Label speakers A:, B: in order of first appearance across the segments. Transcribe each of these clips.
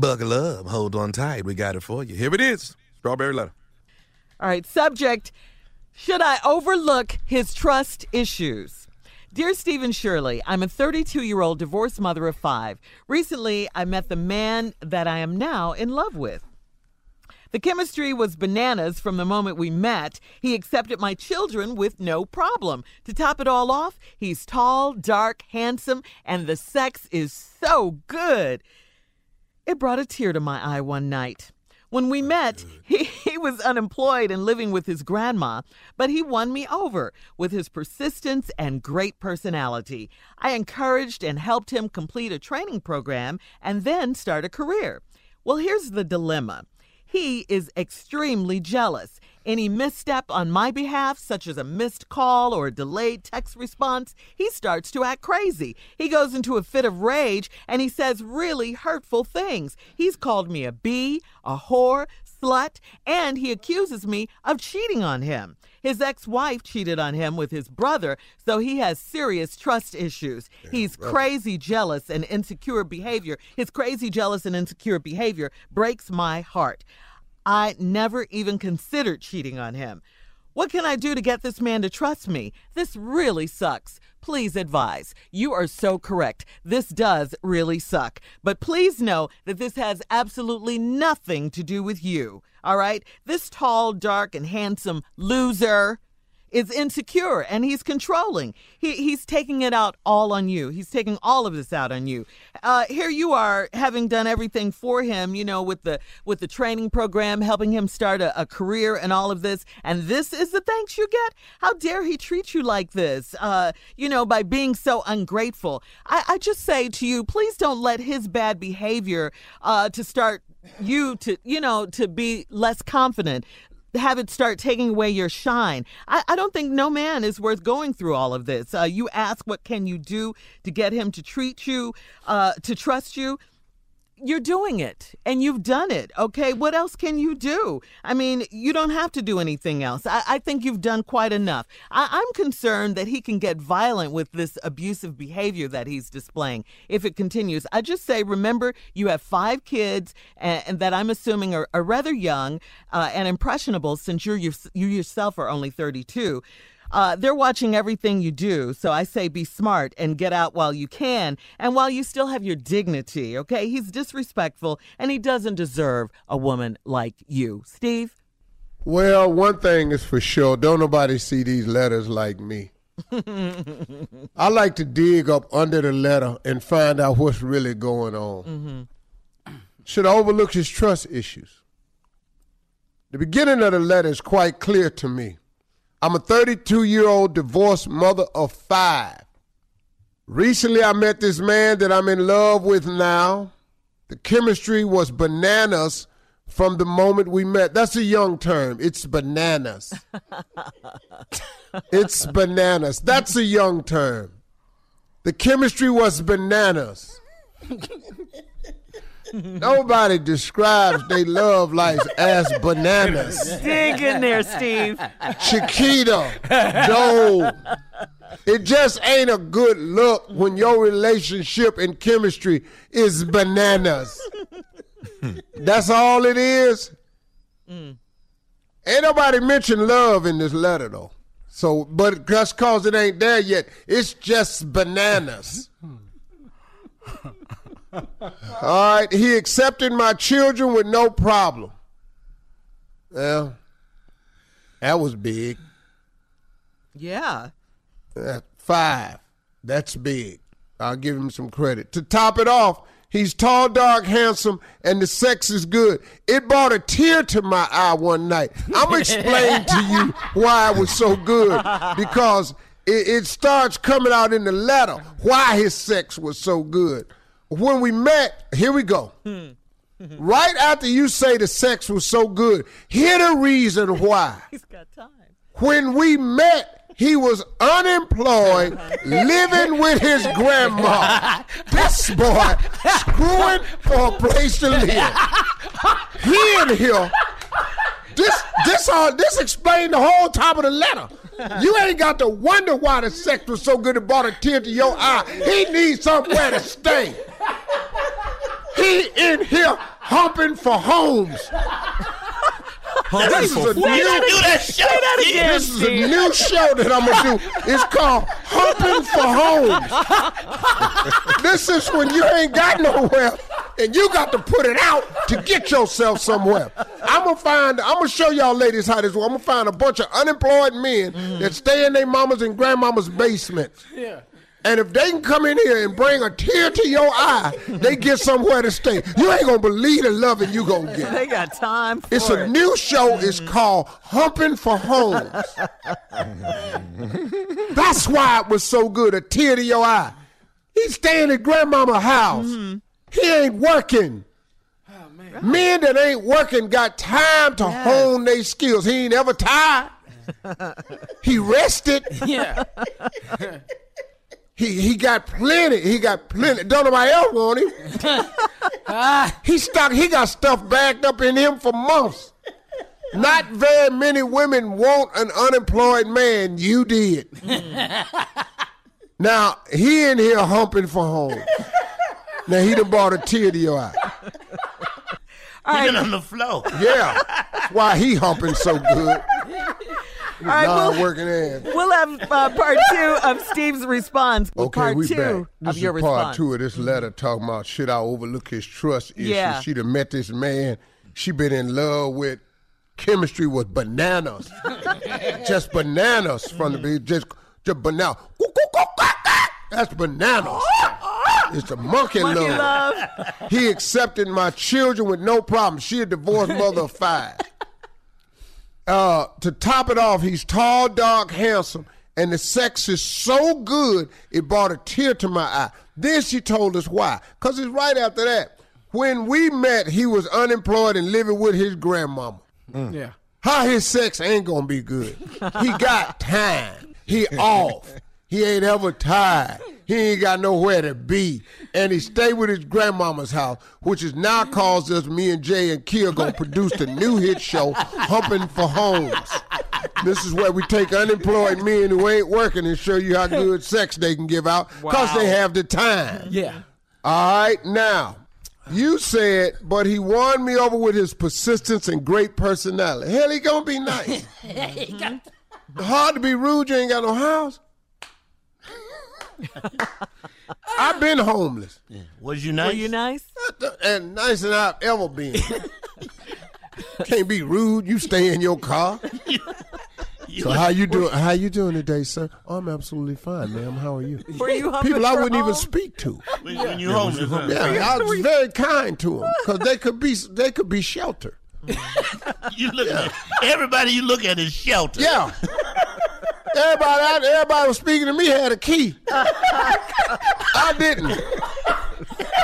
A: Buckle up, hold on tight. We got it for you. Here it is Strawberry Letter.
B: All right, subject Should I overlook his trust issues? Dear Steve and Shirley, I'm a 32 year old divorced mother of five. Recently, I met the man that I am now in love with. The chemistry was bananas from the moment we met. He accepted my children with no problem. To top it all off, he's tall, dark, handsome, and the sex is so good. It brought a tear to my eye one night. When we met, he, he was unemployed and living with his grandma, but he won me over with his persistence and great personality. I encouraged and helped him complete a training program and then start a career. Well, here's the dilemma he is extremely jealous. Any misstep on my behalf, such as a missed call or a delayed text response, he starts to act crazy. He goes into a fit of rage and he says really hurtful things. He's called me a bee, a whore, slut, and he accuses me of cheating on him. His ex wife cheated on him with his brother, so he has serious trust issues. He's crazy jealous and insecure behavior. His crazy jealous and insecure behavior breaks my heart. I never even considered cheating on him. What can I do to get this man to trust me? This really sucks. Please advise. You are so correct. This does really suck. But please know that this has absolutely nothing to do with you. All right? This tall, dark, and handsome loser is insecure and he's controlling. He, he's taking it out all on you. He's taking all of this out on you. Uh, here you are, having done everything for him, you know, with the with the training program, helping him start a, a career and all of this. And this is the thanks you get. How dare he treat you like this? Uh, you know, by being so ungrateful. I, I just say to you, please don't let his bad behavior uh, to start you to you know to be less confident have it start taking away your shine. I, I, don't think no man is worth going through all of this. Uh, you ask, what can you do to get him to treat you, uh, to trust you? You're doing it and you've done it. Okay. What else can you do? I mean, you don't have to do anything else. I, I think you've done quite enough. I, I'm concerned that he can get violent with this abusive behavior that he's displaying if it continues. I just say, remember, you have five kids and, and that I'm assuming are, are rather young uh, and impressionable since you're, you you yourself are only 32. Uh, they're watching everything you do. So I say be smart and get out while you can and while you still have your dignity, okay? He's disrespectful and he doesn't deserve a woman like you. Steve?
C: Well, one thing is for sure don't nobody see these letters like me. I like to dig up under the letter and find out what's really going on.
B: Mm-hmm.
C: Should I overlook his trust issues? The beginning of the letter is quite clear to me. I'm a 32 year old divorced mother of five. Recently, I met this man that I'm in love with now. The chemistry was bananas from the moment we met. That's a young term. It's bananas. it's bananas. That's a young term. The chemistry was bananas. Nobody describes they love life as bananas.
B: Dig in there, Steve.
C: Chiquita, Joe. It just ain't a good look when your relationship and chemistry is bananas. That's all it is.
B: Mm.
C: Ain't nobody mentioned love in this letter though. So, but just cause it ain't there yet, it's just bananas. All right, he accepted my children with no problem. Well, that was big.
B: Yeah.
C: Uh, five. That's big. I'll give him some credit. To top it off, he's tall, dark, handsome, and the sex is good. It brought a tear to my eye one night. I'm gonna explain to you why it was so good because it, it starts coming out in the letter why his sex was so good. When we met, here we go. Hmm. right after you say the sex was so good, here the reason why.
B: He's got time.
C: When we met, he was unemployed, living with his grandma. This boy screwing for a place to live. He in here. This this all this explained the whole top of the letter. You ain't got to wonder why the sex was so good it brought a tear to your eye. He needs somewhere to stay. He in here humping for homes. This is a
B: that
C: new-.
B: Say that again,
C: This is a new show that I'm gonna do. It's called Humping for Homes. this is when you ain't got nowhere and you got to put it out to get yourself somewhere. I'm gonna find. I'm gonna show y'all ladies how this works. I'm gonna find a bunch of unemployed men mm-hmm. that stay in their mamas and grandmamas' basements.
D: Yeah.
C: And if they can come in here and bring a tear to your eye, they get somewhere to stay. You ain't gonna believe the loving you gonna get.
B: They got time for
C: It's
B: it.
C: a new show. It's mm-hmm. called Humping for Homes. That's why it was so good. A tear to your eye. He's staying at grandmama's house. Mm-hmm. He ain't working. Men that ain't working got time to hone their skills. He ain't ever tired. he rested.
D: Yeah.
C: He he got plenty. He got plenty. Don't nobody else want him. he stuck. He got stuff backed up in him for months. Not very many women want an unemployed man. You did. now he in here humping for home. Now he done brought a tear to your eye.
B: All
E: Even on the floor.
C: Yeah, that's why he humping so good.
B: All right, we'll-
C: non-working ass.
B: We'll have uh, part two of Steve's response.
C: Okay,
B: part
C: we
B: two
C: back.
B: of
C: This
B: your
C: is part
B: response.
C: two of this letter talking about should I overlook his trust issues?
B: Yeah.
C: She'd have met this man. She been in love with. Chemistry was bananas, just bananas from the beginning. Just, just banana. That's bananas. It's a monkey,
B: Monkey
C: love.
B: love.
C: He accepted my children with no problem. She a divorced mother of five. Uh, to top it off, he's tall, dark, handsome, and the sex is so good it brought a tear to my eye. Then she told us why. Because it's right after that. When we met, he was unemployed and living with his grandmama.
D: Yeah.
C: How his sex ain't gonna be good. He got time. He off. He ain't ever tired. He ain't got nowhere to be. And he stayed with his grandmama's house, which is now caused us, me and Jay and Kia gonna produce the new hit show, Humping for Homes. This is where we take unemployed men who ain't working and show you how good sex they can give out because
D: Wow.
C: they have the time.
D: Yeah.
C: All right, now, you said, but he won me over with his persistence and great personality. Hell, he gonna be nice. Hard to be rude. You ain't got no house. I've been homeless. Yeah.
D: Was you nice?
B: Were you nice?
C: And nice than I've ever been. Can't be rude. You stay in your car. So how you doing? How you doing today, sir? Oh, I'm absolutely fine, ma'am. How are you?
B: Were you home
C: People I wouldn't even speak to.
D: When, when you homeless, huh?
C: Yeah, I was very kind to them because they could be they could be shelter.
D: you look at everybody you look at is shelter.
C: Yeah. Everybody, out, everybody was speaking to me had a key. I didn't.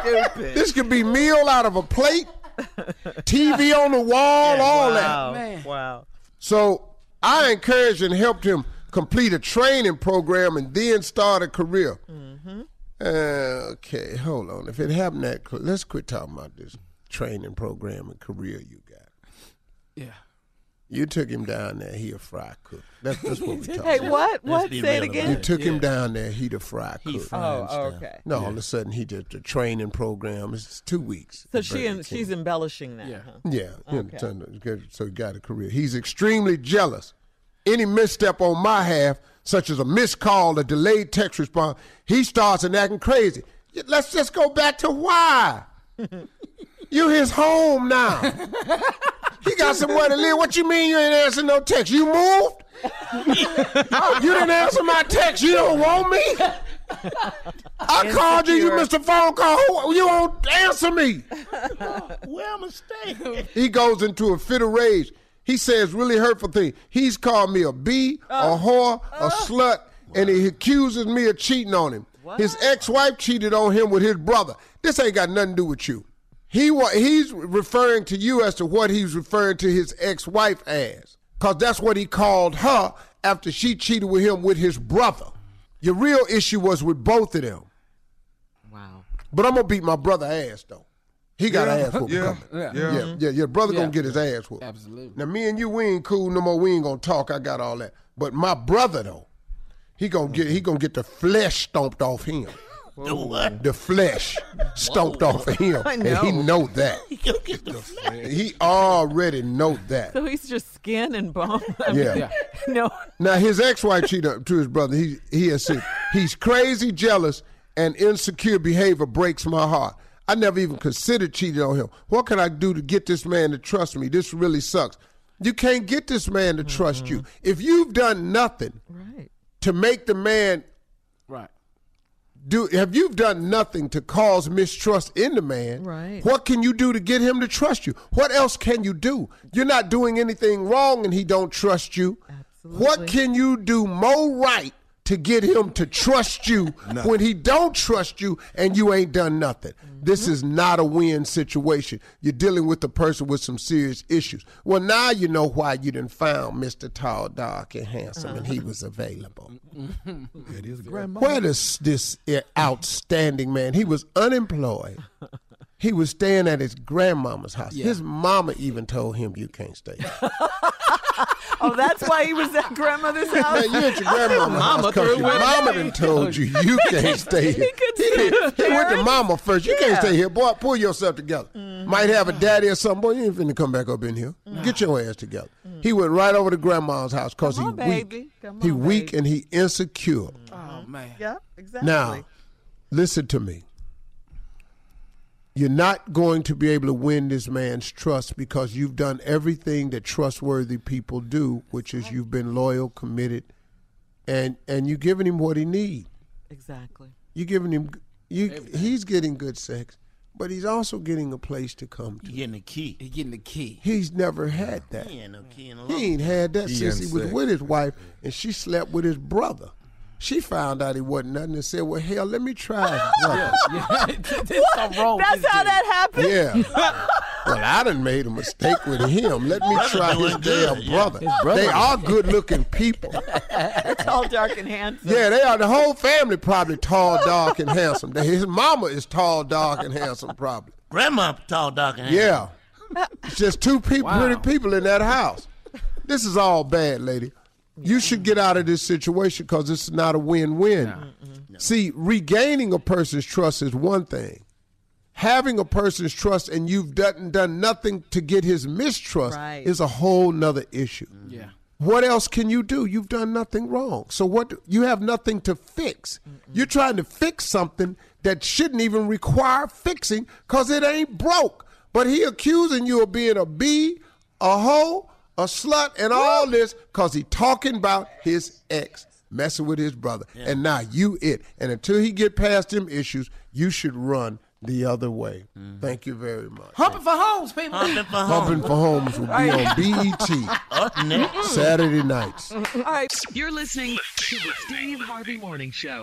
C: Stupid. This could be meal out of a plate, TV on the wall, all
B: wow.
C: that.
B: Wow.
C: So I encouraged and helped him complete a training program and then start a career. Uh, okay, hold on. If it happened that, let's quit talking about this training program and career you got.
E: Yeah.
C: You took him down there. He a fry cook. That's, that's what we talking
B: Hey,
C: about.
B: what? What?
D: be
B: Say it
D: real
C: You
B: again.
C: took him down there. He the fry cook.
D: He
B: Oh,
D: and stuff.
B: okay.
C: no, all of a sudden he did the training program. It's two weeks.
B: So
C: at
B: she
C: Burger
B: and she's embellishing that.
E: Yeah.
B: Huh?
C: Yeah, yeah,
B: Okay.
C: trying so he got a career. He's extremely jealous. Any misstep on my half, such as a missed call, a delayed text response, he starts and acting crazy. Let's just go back to why. you his home now. he got somewhere to live. What you mean you ain't answering no text? You moved? Oh, you didn't answer my text. You don't want me? I called you. You missed a phone call. You won't answer me.
D: Where am I staying?
C: He goes into a fit of rage. He says really hurtful things. He's called me a bee, a uh. whore, a uh. slut, and he accuses me of cheating on him. His ex-wife cheated on him with his brother. This ain't got nothing to do with you. He wa- he's referring to you as to what he's referring to his ex-wife as, cause that's what he called her after she cheated with him with his brother. Your real issue was with both of them.
B: Wow.
C: But I'm gonna beat my brother ass though. He got
E: Yeah.
C: an ass whooping
E: Yeah.
C: coming.
E: Yeah.
C: yeah, yeah, Your brother
E: Yeah.
C: gonna get his ass whooped.
E: Absolutely.
C: Now me and you, we ain't cool no more. We ain't gonna talk. I got all that. But my brother though, he gonna get he gonna get the flesh stomped off him.
D: The what?
C: The flesh stomped off of him,
B: I
C: and he
B: know.
C: know that.
D: You get the flag.
C: He already know that.
B: So he's just skin and bone. I
C: Yeah.
B: mean, No.
C: Now his ex-wife cheated to his brother. He he has said he's crazy, jealous, and insecure behavior breaks my heart. I never even considered cheating on him. What can I do to get this man to trust me? This really sucks. You can't get this man to trust you mm-hmm. if you've done nothing
B: Right.
C: to make the man
E: Right.
C: Do. Have you done nothing to cause mistrust in the man?
B: Right.
C: What can you do to get him to trust you? What else can you do? You're not doing anything wrong, and he don't trust you. What can you do more right to get him to trust you when he don't trust you and you ain't done nothing? This mm-hmm. is not a win situation. You're dealing with a person with some serious issues. Well, now you know why you didn't found Mr. Tall, Dark, and Handsome, and he uh-huh. was available.
A: It is grandma.
C: Where does this eh, outstanding man? He was unemployed. He was staying at his grandmama's house. His mama even told him, "You can't stay." here."
B: Oh, that's why he was at grandmother's house.
C: Man, you at your grandmama's
B: Mama
C: house 'cause
B: threw
C: your
B: him
C: mama done told you you can't stay here.
B: He
C: He,
B: see
C: did-
B: his
C: he went to mama first. You can't stay here, boy. Pull yourself together. Mm-hmm. Might have a daddy or something, boy. You ain't finna come back up in here. Mm-hmm. Get your ass together. Mm-hmm. He went right over to grandma's house because he
B: Come
C: weak.
B: baby. Come
C: He
B: on,
C: weak
B: baby.
C: and he insecure.
E: Oh man.
B: Yeah, exactly.
C: Now, listen to me. You're not going to be able to win this man's trust because you've done everything that trustworthy people do, which is you've been loyal, committed, and and you're giving him what he needs.
B: Exactly.
C: You're giving him you he's getting good sex, but he's also getting a place to come to.
D: You getting the key.
E: He getting the key.
C: He's never had that.
D: He ain't no key in the
C: He ain't had that
A: He
C: since he was
A: unsafe.
C: with his wife, and she slept with his brother. She found out he wasn't nothing and said, "Well, hell, let me try his brother."
E: Yeah. There's wrong
B: That's how that happened.
C: Yeah. well, I done made a mistake with him. Let me try his
D: doing good,
C: damn
D: yeah.
C: brother.
E: His brother.
C: They are good looking people.
B: Tall, dark, and handsome.
C: Yeah, they are. The whole family probably tall, dark, and handsome. His mama is tall, dark, and handsome, probably.
D: Grandma tall, dark, and handsome.
C: Yeah. It's just two people,
E: Wow.
C: pretty people in that house. This is all bad, lady. You should get out of this situation because it's not a win-win. See, regaining a person's trust is one thing. Having a person's trust and you've done, done nothing to get his mistrust
B: Right.
C: is a whole nother issue. Mm-hmm.
E: Yeah.
C: what else can you do? You've done nothing wrong. So what you have nothing to fix. You're trying to fix something that shouldn't even require fixing cuz it ain't broke. But he accusing you of being a bee, a hoe, a slut and all this cuz he talking about his ex messing with his brother. And now you it. And until he get past them issues, you should run the other way. Mm-hmm. Thank you very much.
E: Humping for homes, people.
D: Humping for
C: Humping for Homes will be on BET Saturday nights.
F: All right, you're listening to the Steve Harvey Morning Show.